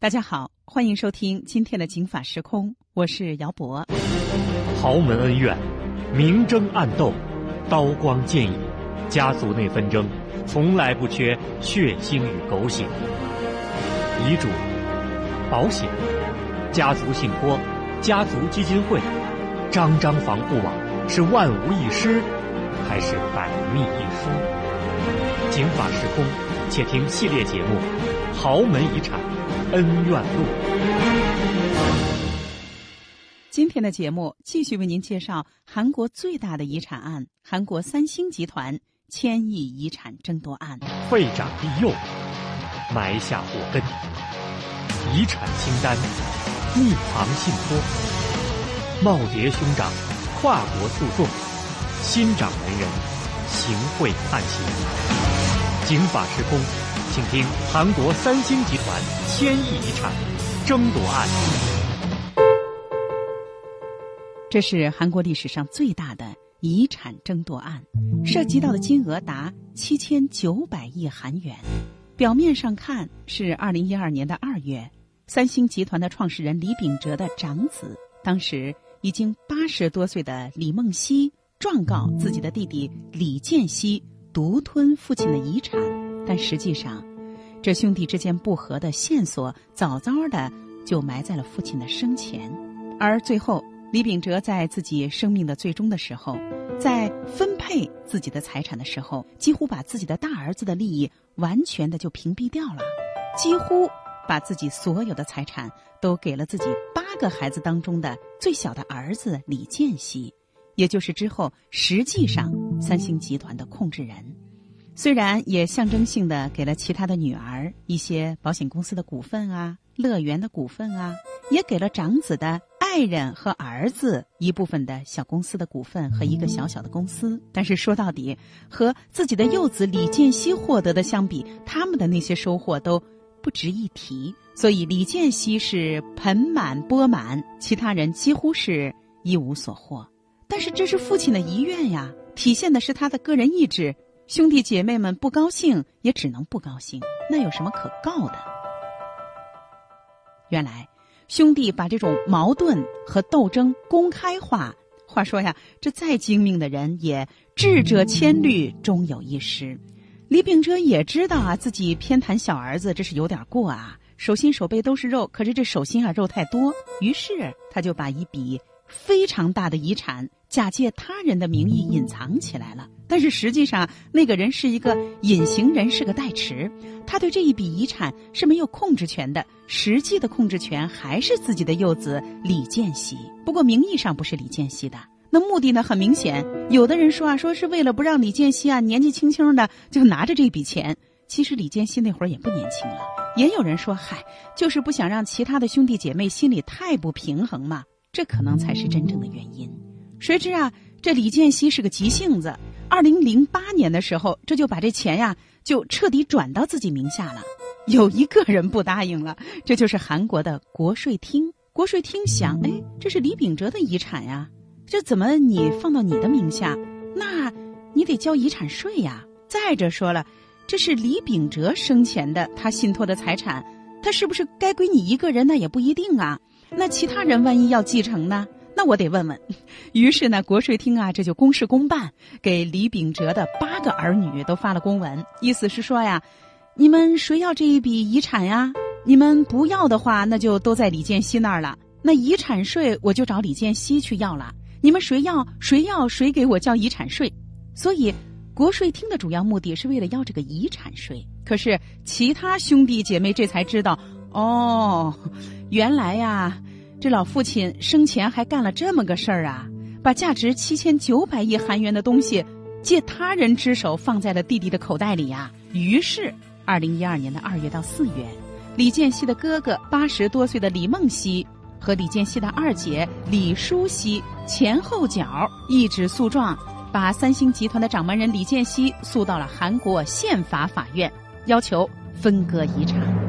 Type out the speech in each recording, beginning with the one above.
大家好，欢迎收听今天的《警法时空》，我是姚博。豪门恩怨，明争暗斗，刀光剑影，家族内纷争，从来不缺血腥与狗血。遗嘱、保险、家族信托、家族基金会，张张防护网是万无一失，还是百密一疏？警法时空，且听系列节目《豪门遗产恩怨录》。今天的节目继续为您介绍韩国最大的遗产案——韩国三星集团千亿遗产争夺案。废长立幼，埋下祸根。遗产清单，密藏信托，耄耋兄长，跨国诉讼，新掌门人，行贿判刑。警法时空，请听韩国三星集团千亿遗产争夺案。这是韩国历史上最大的遗产争夺案，涉及到的金额达七千九百亿韩元。表面上看是二零一二年的二月，三星集团的创始人李秉哲的长子，当时已经八十多岁的李梦熙，状告自己的弟弟李健熙独吞父亲的遗产。但实际上，这兄弟之间不和的线索早早的就埋在了父亲的生前，而最后。李秉哲在自己生命的最终的时候，在分配自己的财产的时候，几乎把自己的大儿子的利益完全的就屏蔽掉了，几乎把自己所有的财产都给了自己八个孩子当中的最小的儿子李健熙，也就是之后实际上三星集团的控制人。虽然也象征性的给了其他的女儿一些保险公司的股份啊、乐园的股份啊，也给了长子的。爱人和儿子一部分的小公司的股份和一个小小的公司，但是说到底，和自己的幼子李建熙获得的相比，他们的那些收获都不值一提。所以李建熙是盆满钵满，其他人几乎是一无所获。但是这是父亲的遗愿呀，体现的是他的个人意志。兄弟姐妹们不高兴，也只能不高兴，那有什么可告的？原来。兄弟把这种矛盾和斗争公开化。话说呀，这再精明的人也智者千虑，终有一失。李秉哲也知道啊，自己偏袒小儿子，这是有点过啊。手心手背都是肉，可是这手心啊肉太多，于是他就把一笔非常大的遗产。假借他人的名义隐藏起来了，但是实际上那个人是一个隐形人，是个代持。他对这一笔遗产是没有控制权的，实际的控制权还是自己的幼子李建熙。不过名义上不是李建熙的，那目的呢？很明显，有的人说啊，说是为了不让李建熙啊年纪轻轻的就拿着这笔钱。其实李建熙那会儿也不年轻了。也有人说，嗨，就是不想让其他的兄弟姐妹心里太不平衡嘛，这可能才是真正的原因。谁知啊，这李健熙是个急性子。二零零八年的时候，这就把这钱呀就彻底转到自己名下了。有一个人不答应了，这就是韩国的国税厅。国税厅想，哎，这是李秉哲的遗产呀，这怎么你放到你的名下？那你得交遗产税呀。再者说了，这是李秉哲生前的他信托的财产，他是不是该归你一个人？那也不一定啊。那其他人万一要继承呢？那我得问问，于是呢，国税厅啊，这就公事公办，给李秉哲的八个儿女都发了公文，意思是说呀，你们谁要这一笔遗产呀？你们不要的话，那就都在李建熙那儿了。那遗产税我就找李建熙去要了。你们谁要谁要谁给我交遗产税。所以，国税厅的主要目的是为了要这个遗产税。可是其他兄弟姐妹这才知道，哦，原来呀。这老父亲生前还干了这么个事儿啊，把价值七千九百亿韩元的东西借他人之手放在了弟弟的口袋里呀。于是，二零一二年的二月到四月，李健熙的哥哥八十多岁的李梦熙和李健熙的二姐李淑熙前后脚一纸诉状，把三星集团的掌门人李健熙诉到了韩国宪法法院，要求分割遗产。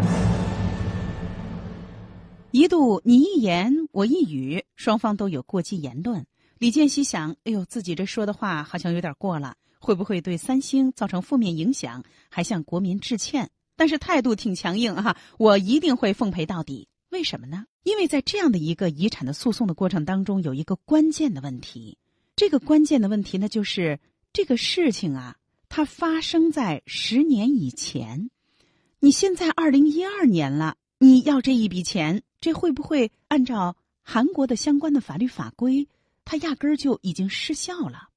一度你一言我一语，双方都有过激言论。李健熙想：哎呦，自己这说的话好像有点过了，会不会对三星造成负面影响？还向国民致歉。但是态度挺强硬哈，我一定会奉陪到底。为什么呢？因为在这样的一个遗产的诉讼的过程当中，有一个关键的问题。这个关键的问题呢，就是这个事情啊，它发生在十年以前。你现在二零一二年了，你要这一笔钱，这会不会按照韩国的相关的法律法规，它压根儿就已经失效了？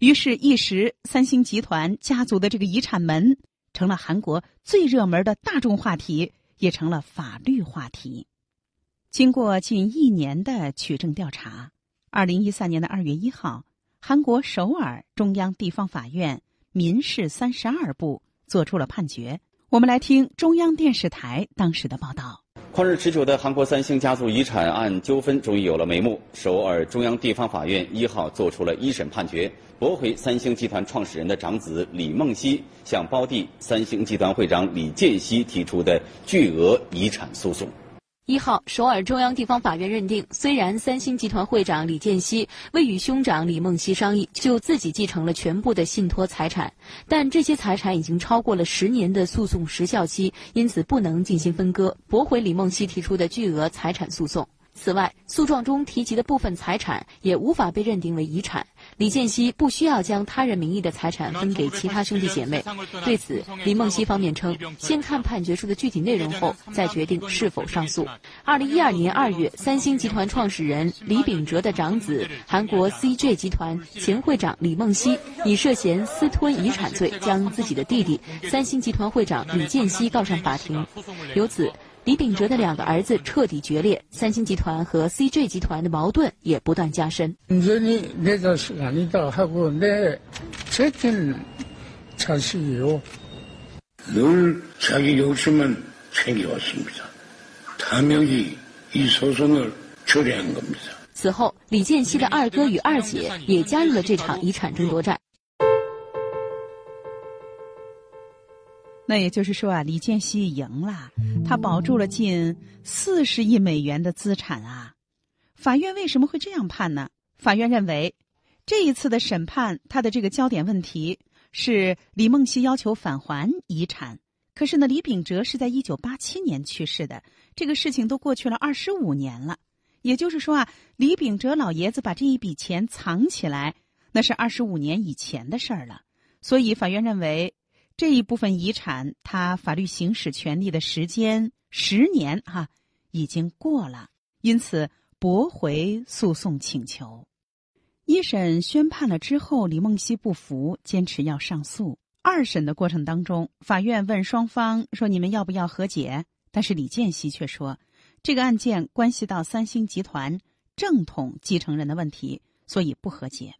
于是，一时三星集团家族的这个遗产门成了韩国最热门的大众话题，也成了法律话题。经过近一年的取证调查，二零一三年的二月一号，韩国首尔中央地方法院民事三十二部作出了判决。我们来听中央电视台当时的报道。旷日持久的韩国三星家族遗产案纠纷终于有了眉目。首尔中央地方法院一号作出了一审判决，驳回三星集团创始人的长子李梦熙向胞弟三星集团会长李健熙提出的巨额遗产诉讼。一号，首尔中央地方法院认定，虽然三星集团会长李健熙未与兄长李梦熙商议，就自己继承了全部的信托财产，但这些财产已经超过了十年的诉讼时效期，因此不能进行分割，驳回李梦熙提出的巨额财产诉讼。此外，诉状中提及的部分财产也无法被认定为遗产。李健熙不需要将他人名义的财产分给其他兄弟姐妹。对此，李梦熙方面称，先看判决书的具体内容后再决定是否上诉。二零一二年二月，三星集团创始人李秉哲的长子、韩国 CJ 集团前会长李梦熙以涉嫌私吞遗产罪，将自己的弟弟三星集团会长李健熙告上法庭。由此。李秉哲的两个儿子彻底决裂三星集团和 cj 集团的矛盾也不断加深。此后李建熙的二哥与二姐也加入了这场遗产争夺战那也就是说啊，李健熙赢了，他保住了近四十亿美元的资产啊。法院为什么会这样判呢？法院认为，这一次的审判，他的这个焦点问题是李梦熙要求返还遗产。可是呢，李秉哲是在一九八七年去世的，这个事情都过去了二十五年了。也就是说啊，李秉哲老爷子把这一笔钱藏起来，那是二十五年以前的事儿了。所以法院认为。这一部分遗产，他法律行使权利的时间十年哈已经过了，因此驳回诉讼请求。一审宣判了之后，李梦溪不服，坚持要上诉。二审的过程当中，法院问双方说：“你们要不要和解？”但是李健熙却说：“这个案件关系到三星集团正统继承人的问题，所以不和解。”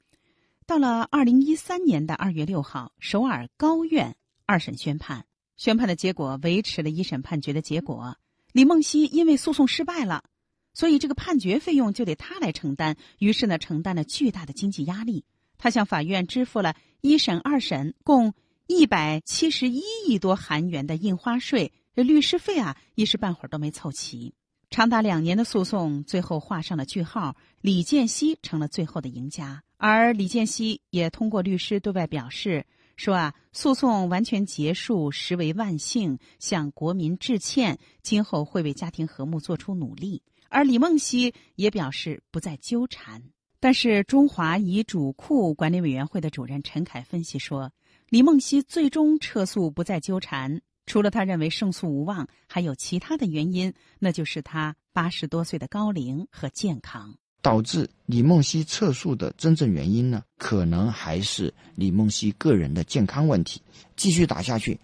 到了二零一三年的二月六号，首尔高院。二审宣判，宣判的结果维持了一审判决的结果。李梦熙因为诉讼失败了，所以这个判决费用就得他来承担。于是呢，承担了巨大的经济压力。他向法院支付了一审、二审共一百七十一亿多韩元的印花税，这律师费啊，一时半会儿都没凑齐。长达两年的诉讼最后画上了句号，李健熙成了最后的赢家。而李健熙也通过律师对外表示。说啊，诉讼完全结束，实为万幸，向国民致歉，今后会为家庭和睦做出努力。而李梦溪也表示不再纠缠。但是中华遗嘱库管理委员会的主任陈凯分析说，李梦溪最终撤诉不再纠缠，除了他认为胜诉无望，还有其他的原因，那就是他八十多岁的高龄和健康。导致李梦溪撤诉的真正原因呢，可能还是李梦溪个人的健康问题。继续打下去，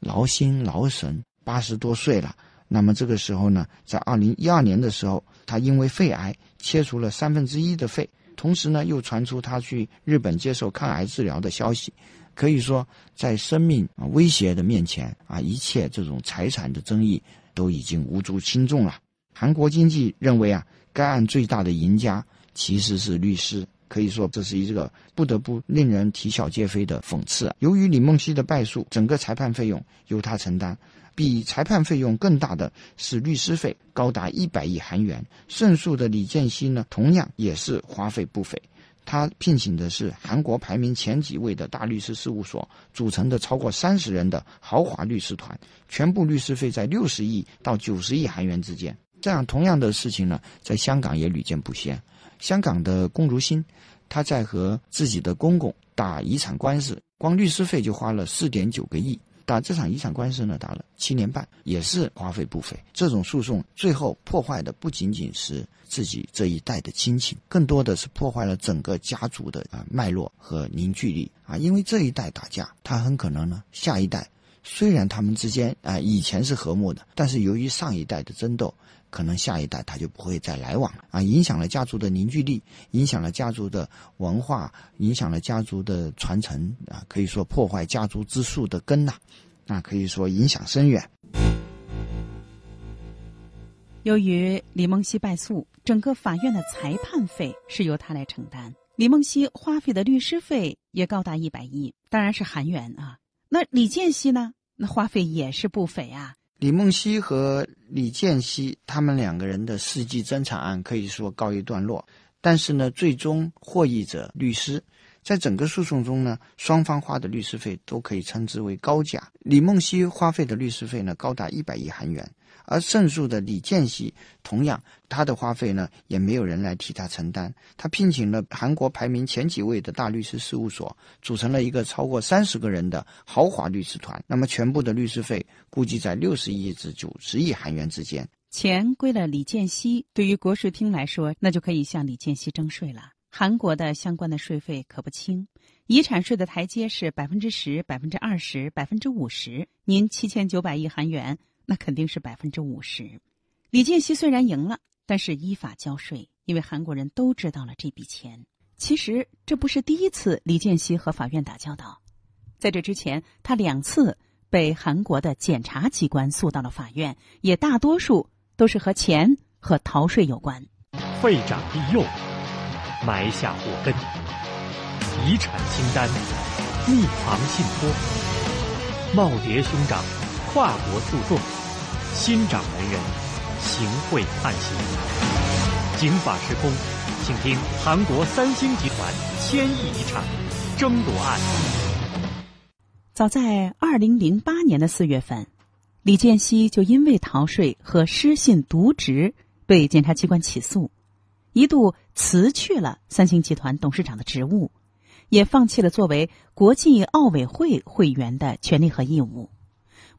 劳心劳神，八十多岁了。那么这个时候呢，在二零一二年的时候，他因为肺癌切除了三分之一的肺，同时呢，又传出他去日本接受抗癌治疗的消息。可以说，在生命威胁的面前啊，一切这种财产的争议都已经无足轻重了。韩国经济认为啊。该案最大的赢家其实是律师，可以说这是一个不得不令人啼笑皆非的讽刺。由于李梦溪的败诉，整个裁判费用由他承担，比裁判费用更大的是律师费，高达一百亿韩元。胜诉的李健熙呢，同样也是花费不菲，他聘请的是韩国排名前几位的大律师事务所组成的超过三十人的豪华律师团，全部律师费在六十亿到九十亿韩元之间。这样同样的事情呢，在香港也屡见不鲜。香港的龚如心，他在和自己的公公打遗产官司，光律师费就花了四点九个亿。打这场遗产官司呢，打了七年半，也是花费不菲。这种诉讼最后破坏的不仅仅是自己这一代的亲情，更多的是破坏了整个家族的啊脉络和凝聚力啊。因为这一代打架，他很可能呢，下一代虽然他们之间啊以前是和睦的，但是由于上一代的争斗。可能下一代他就不会再来往了啊，影响了家族的凝聚力，影响了家族的文化，影响了家族的传承啊，可以说破坏家族之树的根呐，那可以说影响深远。由于李梦溪败诉，整个法院的裁判费是由他来承担，李梦溪花费的律师费也高达一百亿，当然是韩元啊。那李健熙呢？那花费也是不菲啊。李梦溪和李建熙他们两个人的世纪争产案可以说告一段落，但是呢，最终获益者律师，在整个诉讼中呢，双方花的律师费都可以称之为高价。李梦溪花费的律师费呢，高达一百亿韩元。而胜诉的李健熙，同样他的花费呢，也没有人来替他承担。他聘请了韩国排名前几位的大律师事务所，组成了一个超过三十个人的豪华律师团。那么，全部的律师费估计在六十亿至九十亿韩元之间。钱归了李健熙，对于国税厅来说，那就可以向李健熙征税了。韩国的相关的税费可不轻，遗产税的台阶是百分之十、百分之二十、百分之五十。您七千九百亿韩元。那肯定是百分之五十。李健熙虽然赢了，但是依法交税，因为韩国人都知道了这笔钱。其实这不是第一次李健熙和法院打交道，在这之前，他两次被韩国的检察机关诉到了法院，也大多数都是和钱和逃税有关。废长立幼，埋下祸根；遗产清单，密藏信托；耄耋兄长，跨国诉讼。新掌门人，行贿判刑，警法时空，请听韩国三星集团千亿遗产争夺案。早在二零零八年的四月份，李健熙就因为逃税和失信渎职被检察机关起诉，一度辞去了三星集团董事长的职务，也放弃了作为国际奥委会会员的权利和义务。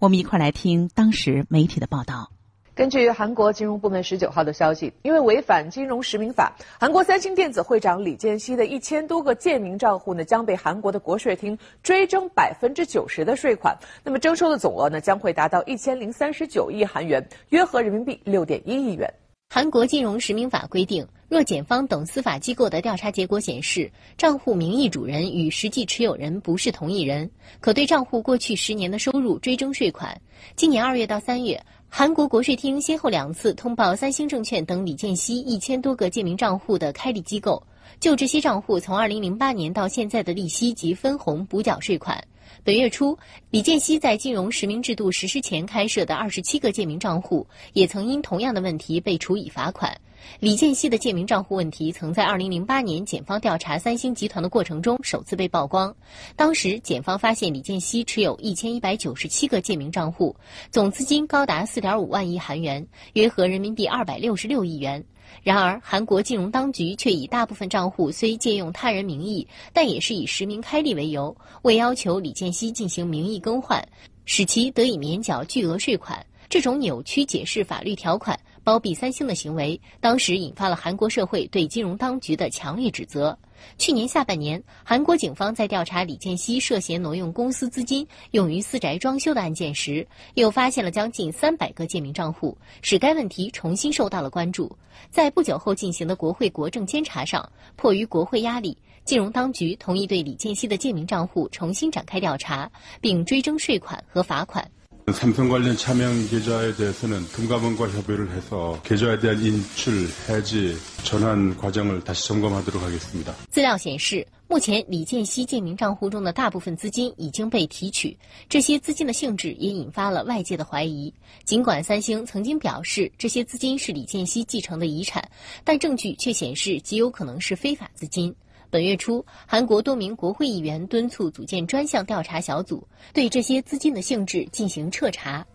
我们一块来听当时媒体的报道。根据韩国金融部门十九号的消息，因为违反金融实名法，韩国三星电子会长李健熙的一千多个建名账户呢，将被韩国的国税厅追征百分之九十的税款。那么征收的总额呢，将会达到一千零三十九亿韩元，约合人民币六点一亿元。韩国金融实名法规定，若检方等司法机构的调查结果显示，账户名义主人与实际持有人不是同一人，可对账户过去十年的收入追征税款。今年二月到三月，韩国国税厅先后两次通报三星证券等李健熙一千多个借名账户的开立机构，就这些账户从二零零八年到现在的利息及分红补缴税款。本月初，李健熙在金融实名制度实施前开设的二十七个借名账户，也曾因同样的问题被处以罚款。李健熙的借名账户问题，曾在二零零八年检方调查三星集团的过程中首次被曝光。当时，检方发现李健熙持有一千一百九十七个借名账户，总资金高达四点五万亿韩元，约合人民币二百六十六亿元。然而，韩国金融当局却以大部分账户虽借用他人名义，但也是以实名开立为由，未要求李建熙进行名义更换，使其得以免缴巨额税款。这种扭曲解释法律条款、包庇三星的行为，当时引发了韩国社会对金融当局的强烈指责。去年下半年，韩国警方在调查李健熙涉嫌挪用公司资金用于私宅装修的案件时，又发现了将近三百个借名账户，使该问题重新受到了关注。在不久后进行的国会国政监察上，迫于国会压力，金融当局同意对李健熙的借名账户重新展开调查，并追征税款和罚款。 삼성관련차명계좌에대해서는금감원과협의를해서계좌에대한인출해지전환과정을다시점검하도록하겠습니다资料显示，目前李健熙借名账户中的大部分资金已经被提取，这些资金的性质也引发了外界的怀疑。尽管三星曾经表示这些资金是李健熙继承的遗产，但证据却显示极有可能是非法资金。 本月初，韩国多名国会议员敦促组建专项调查小组，对这些资金的性质进行彻查。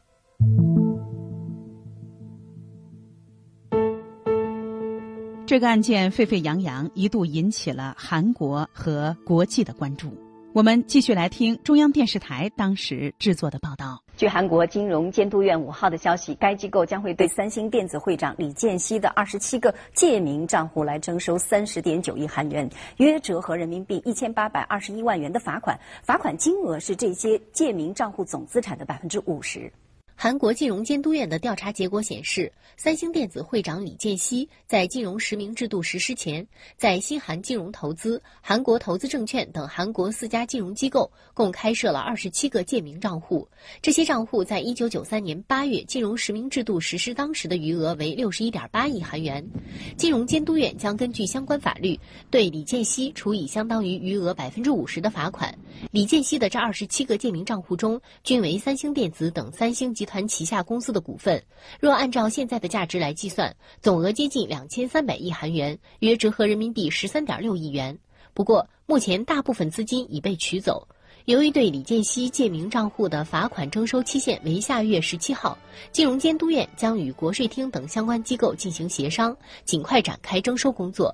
这个案件沸沸扬扬，一度引起了韩国和国际的关注。我们继续来听中央电视台当时制作的报道。据韩国金融监督院五号的消息，该机构将会对三星电子会长李健熙的二十七个借名账户来征收三十点九亿韩元，约折合人民币一千八百二十一万元的罚款，罚款金额是这些借名账户总资产的百分之五十。韩国金融监督院的调查结果显示，三星电子会长李健熙在金融实名制度实施前，在新韩金融投资、韩国投资证券等韩国四家金融机构共开设了二十七个借名账户。这些账户在一九九三年八月金融实名制度实施当时的余额为六十一点八亿韩元。金融监督院将根据相关法律对李健熙处以相当于余额百分之五十的罚款。李健熙的这二十七个借名账户中，均为三星电子等三星集团旗下公司的股份，若按照现在的价值来计算，总额接近两千三百亿韩元，约折合人民币十三点六亿元。不过，目前大部分资金已被取走。由于对李健熙借名账户的罚款征收期限为下月十七号，金融监督院将与国税厅等相关机构进行协商，尽快展开征收工作。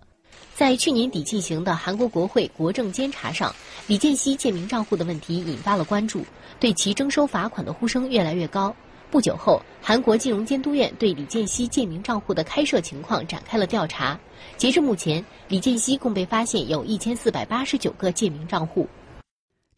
在去年底进行的韩国国会国政监察上，李健熙借名账户的问题引发了关注，对其征收罚款的呼声越来越高。不久后，韩国金融监督院对李健熙借名账户的开设情况展开了调查。截至目前，李健熙共被发现有一千四百八十九个借名账户。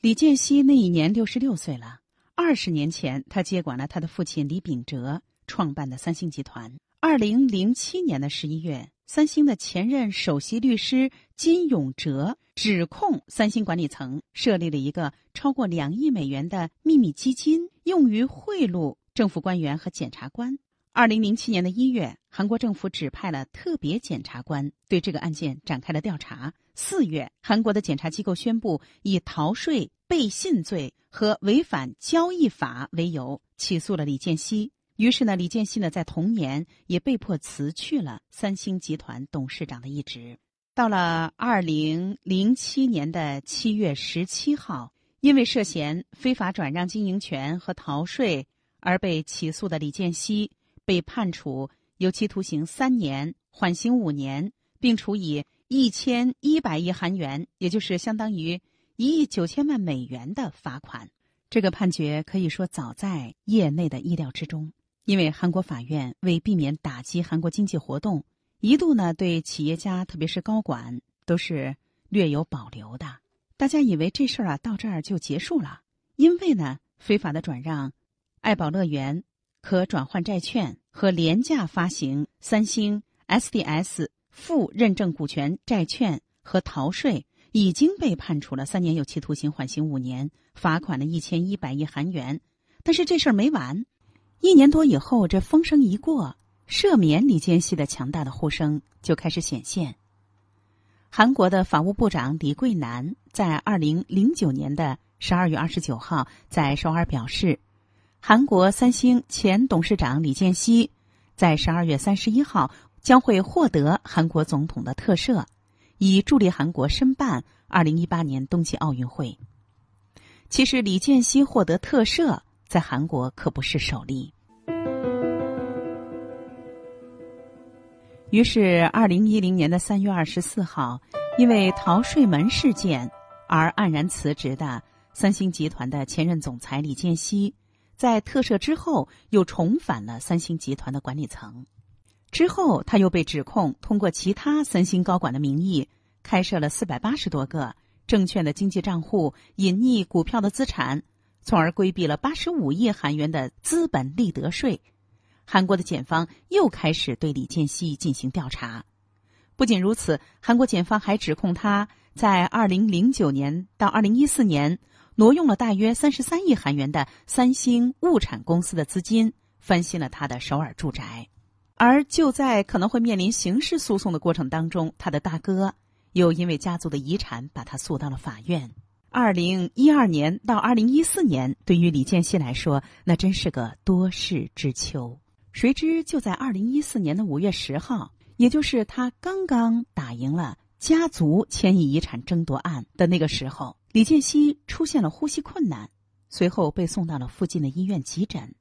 李健熙那一年六十六岁了。二十年前，他接管了他的父亲李秉哲创办的三星集团。二零零七年的十一月，三星的前任首席律师金永哲指控三星管理层设立了一个超过两亿美元的秘密基金，用于贿赂。政府官员和检察官。二零零七年的一月，韩国政府指派了特别检察官对这个案件展开了调查。四月，韩国的检察机构宣布以逃税、背信罪和违反交易法为由起诉了李健熙。于是呢，李健熙呢在同年也被迫辞去了三星集团董事长的一职。到了二零零七年的七月十七号，因为涉嫌非法转让经营权和逃税。而被起诉的李健熙被判处有期徒刑三年，缓刑五年，并处以一千一百亿韩元，也就是相当于一亿九千万美元的罚款。这个判决可以说早在业内的意料之中，因为韩国法院为避免打击韩国经济活动，一度呢对企业家，特别是高管，都是略有保留的。大家以为这事儿啊到这儿就结束了，因为呢非法的转让。爱宝乐园可转换债券和廉价发行三星 SDS 负认证股权债券和逃税，已经被判处了三年有期徒刑，缓刑五年，罚款了一千一百亿韩元。但是这事儿没完，一年多以后，这风声一过，赦免李健熙的强大的呼声就开始显现。韩国的法务部长李桂南在二零零九年的十二月二十九号在首尔表示。韩国三星前董事长李健熙在十二月三十一号将会获得韩国总统的特赦，以助力韩国申办二零一八年冬季奥运会。其实，李健熙获得特赦在韩国可不是首例。于是，二零一零年的三月二十四号，因为逃税门事件而黯然辞职的三星集团的前任总裁李健熙。在特赦之后，又重返了三星集团的管理层。之后，他又被指控通过其他三星高管的名义，开设了四百八十多个证券的经济账户，隐匿股票的资产，从而规避了八十五亿韩元的资本利得税。韩国的检方又开始对李健熙进行调查。不仅如此，韩国检方还指控他在二零零九年到二零一四年。挪用了大约三十三亿韩元的三星物产公司的资金，翻新了他的首尔住宅，而就在可能会面临刑事诉讼的过程当中，他的大哥又因为家族的遗产把他诉到了法院。二零一二年到二零一四年，对于李健熙来说，那真是个多事之秋。谁知就在二零一四年的五月十号，也就是他刚刚打赢了家族迁移遗产争夺案的那个时候，李建熙出现了呼吸困难，随后被送到了附近的医院急诊。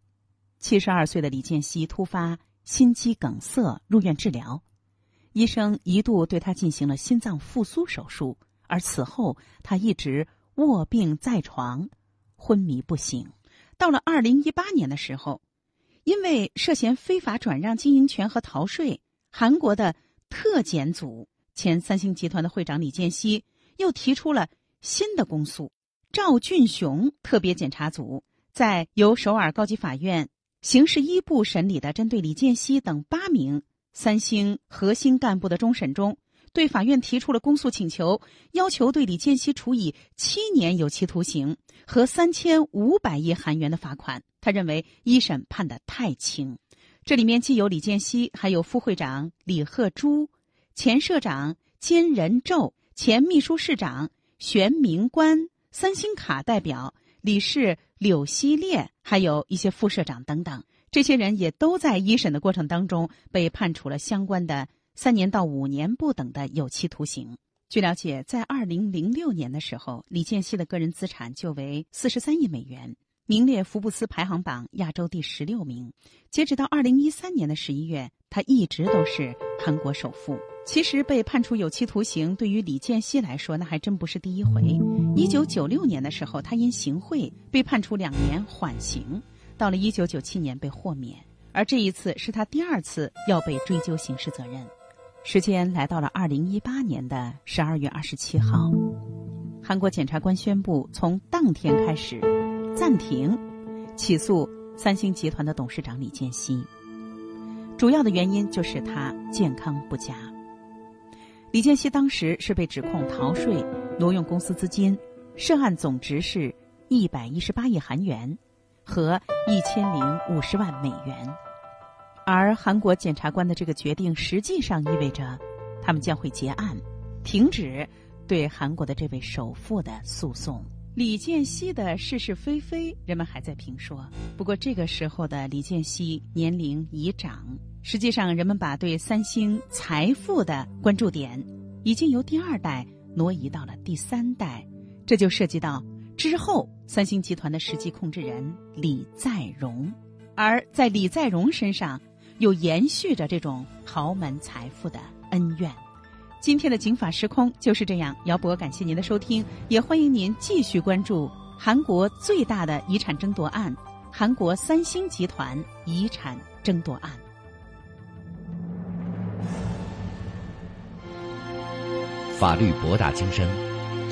七十二岁的李建熙突发心肌梗塞入院治疗，医生一度对他进行了心脏复苏手术，而此后他一直卧病在床，昏迷不醒。到了二零一八年的时候，因为涉嫌非法转让经营权和逃税，韩国的特检组前三星集团的会长李健熙又提出了新的公诉。赵俊雄特别检察组在由首尔高级法院。刑事一部审理的针对李健熙等八名三星核心干部的终审中，对法院提出了公诉请求，要求对李健熙处以七年有期徒刑和三千五百亿韩元的罚款。他认为一审判的太轻，这里面既有李健熙，还有副会长李贺珠、前社长金仁昼、前秘书市长玄明关、三星卡代表。理事柳希烈，还有一些副社长等等，这些人也都在一审的过程当中被判处了相关的三年到五年不等的有期徒刑。据了解，在二零零六年的时候，李健熙的个人资产就为四十三亿美元，名列福布斯排行榜亚洲第十六名。截止到二零一三年的十一月，他一直都是韩国首富。其实被判处有期徒刑，对于李健熙来说，那还真不是第一回。一九九六年的时候，他因行贿被判处两年缓刑，到了一九九七年被豁免。而这一次是他第二次要被追究刑事责任。时间来到了二零一八年的十二月二十七号，韩国检察官宣布，从当天开始暂停起诉三星集团的董事长李健熙，主要的原因就是他健康不佳。李健熙当时是被指控逃税、挪用公司资金，涉案总值是一百一十八亿韩元，和一千零五十万美元。而韩国检察官的这个决定，实际上意味着他们将会结案，停止对韩国的这位首富的诉讼。李健熙的是是非非，人们还在评说。不过这个时候的李健熙年龄已长。实际上，人们把对三星财富的关注点已经由第二代挪移到了第三代，这就涉及到之后三星集团的实际控制人李在镕，而在李在镕身上又延续着这种豪门财富的恩怨。今天的《警法时空》就是这样，姚博感谢您的收听，也欢迎您继续关注韩国最大的遗产争夺案——韩国三星集团遗产争夺案。法律博大精深，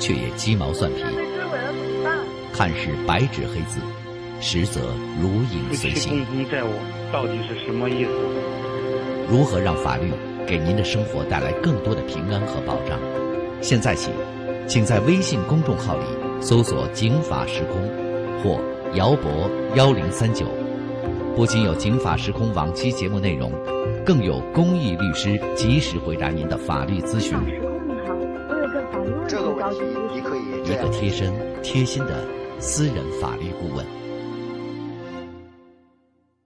却也鸡毛蒜皮。看似白纸黑字，实则如影随形。公债务到底是什么意思？如何让法律给您的生活带来更多的平安和保障？现在起，请在微信公众号里搜索“警法时空”或“姚博幺零三九”，不仅有“警法时空”往期节目内容，更有公益律师及时回答您的法律咨询。这个问题，你可以一个贴身、贴心的私人法律顾问。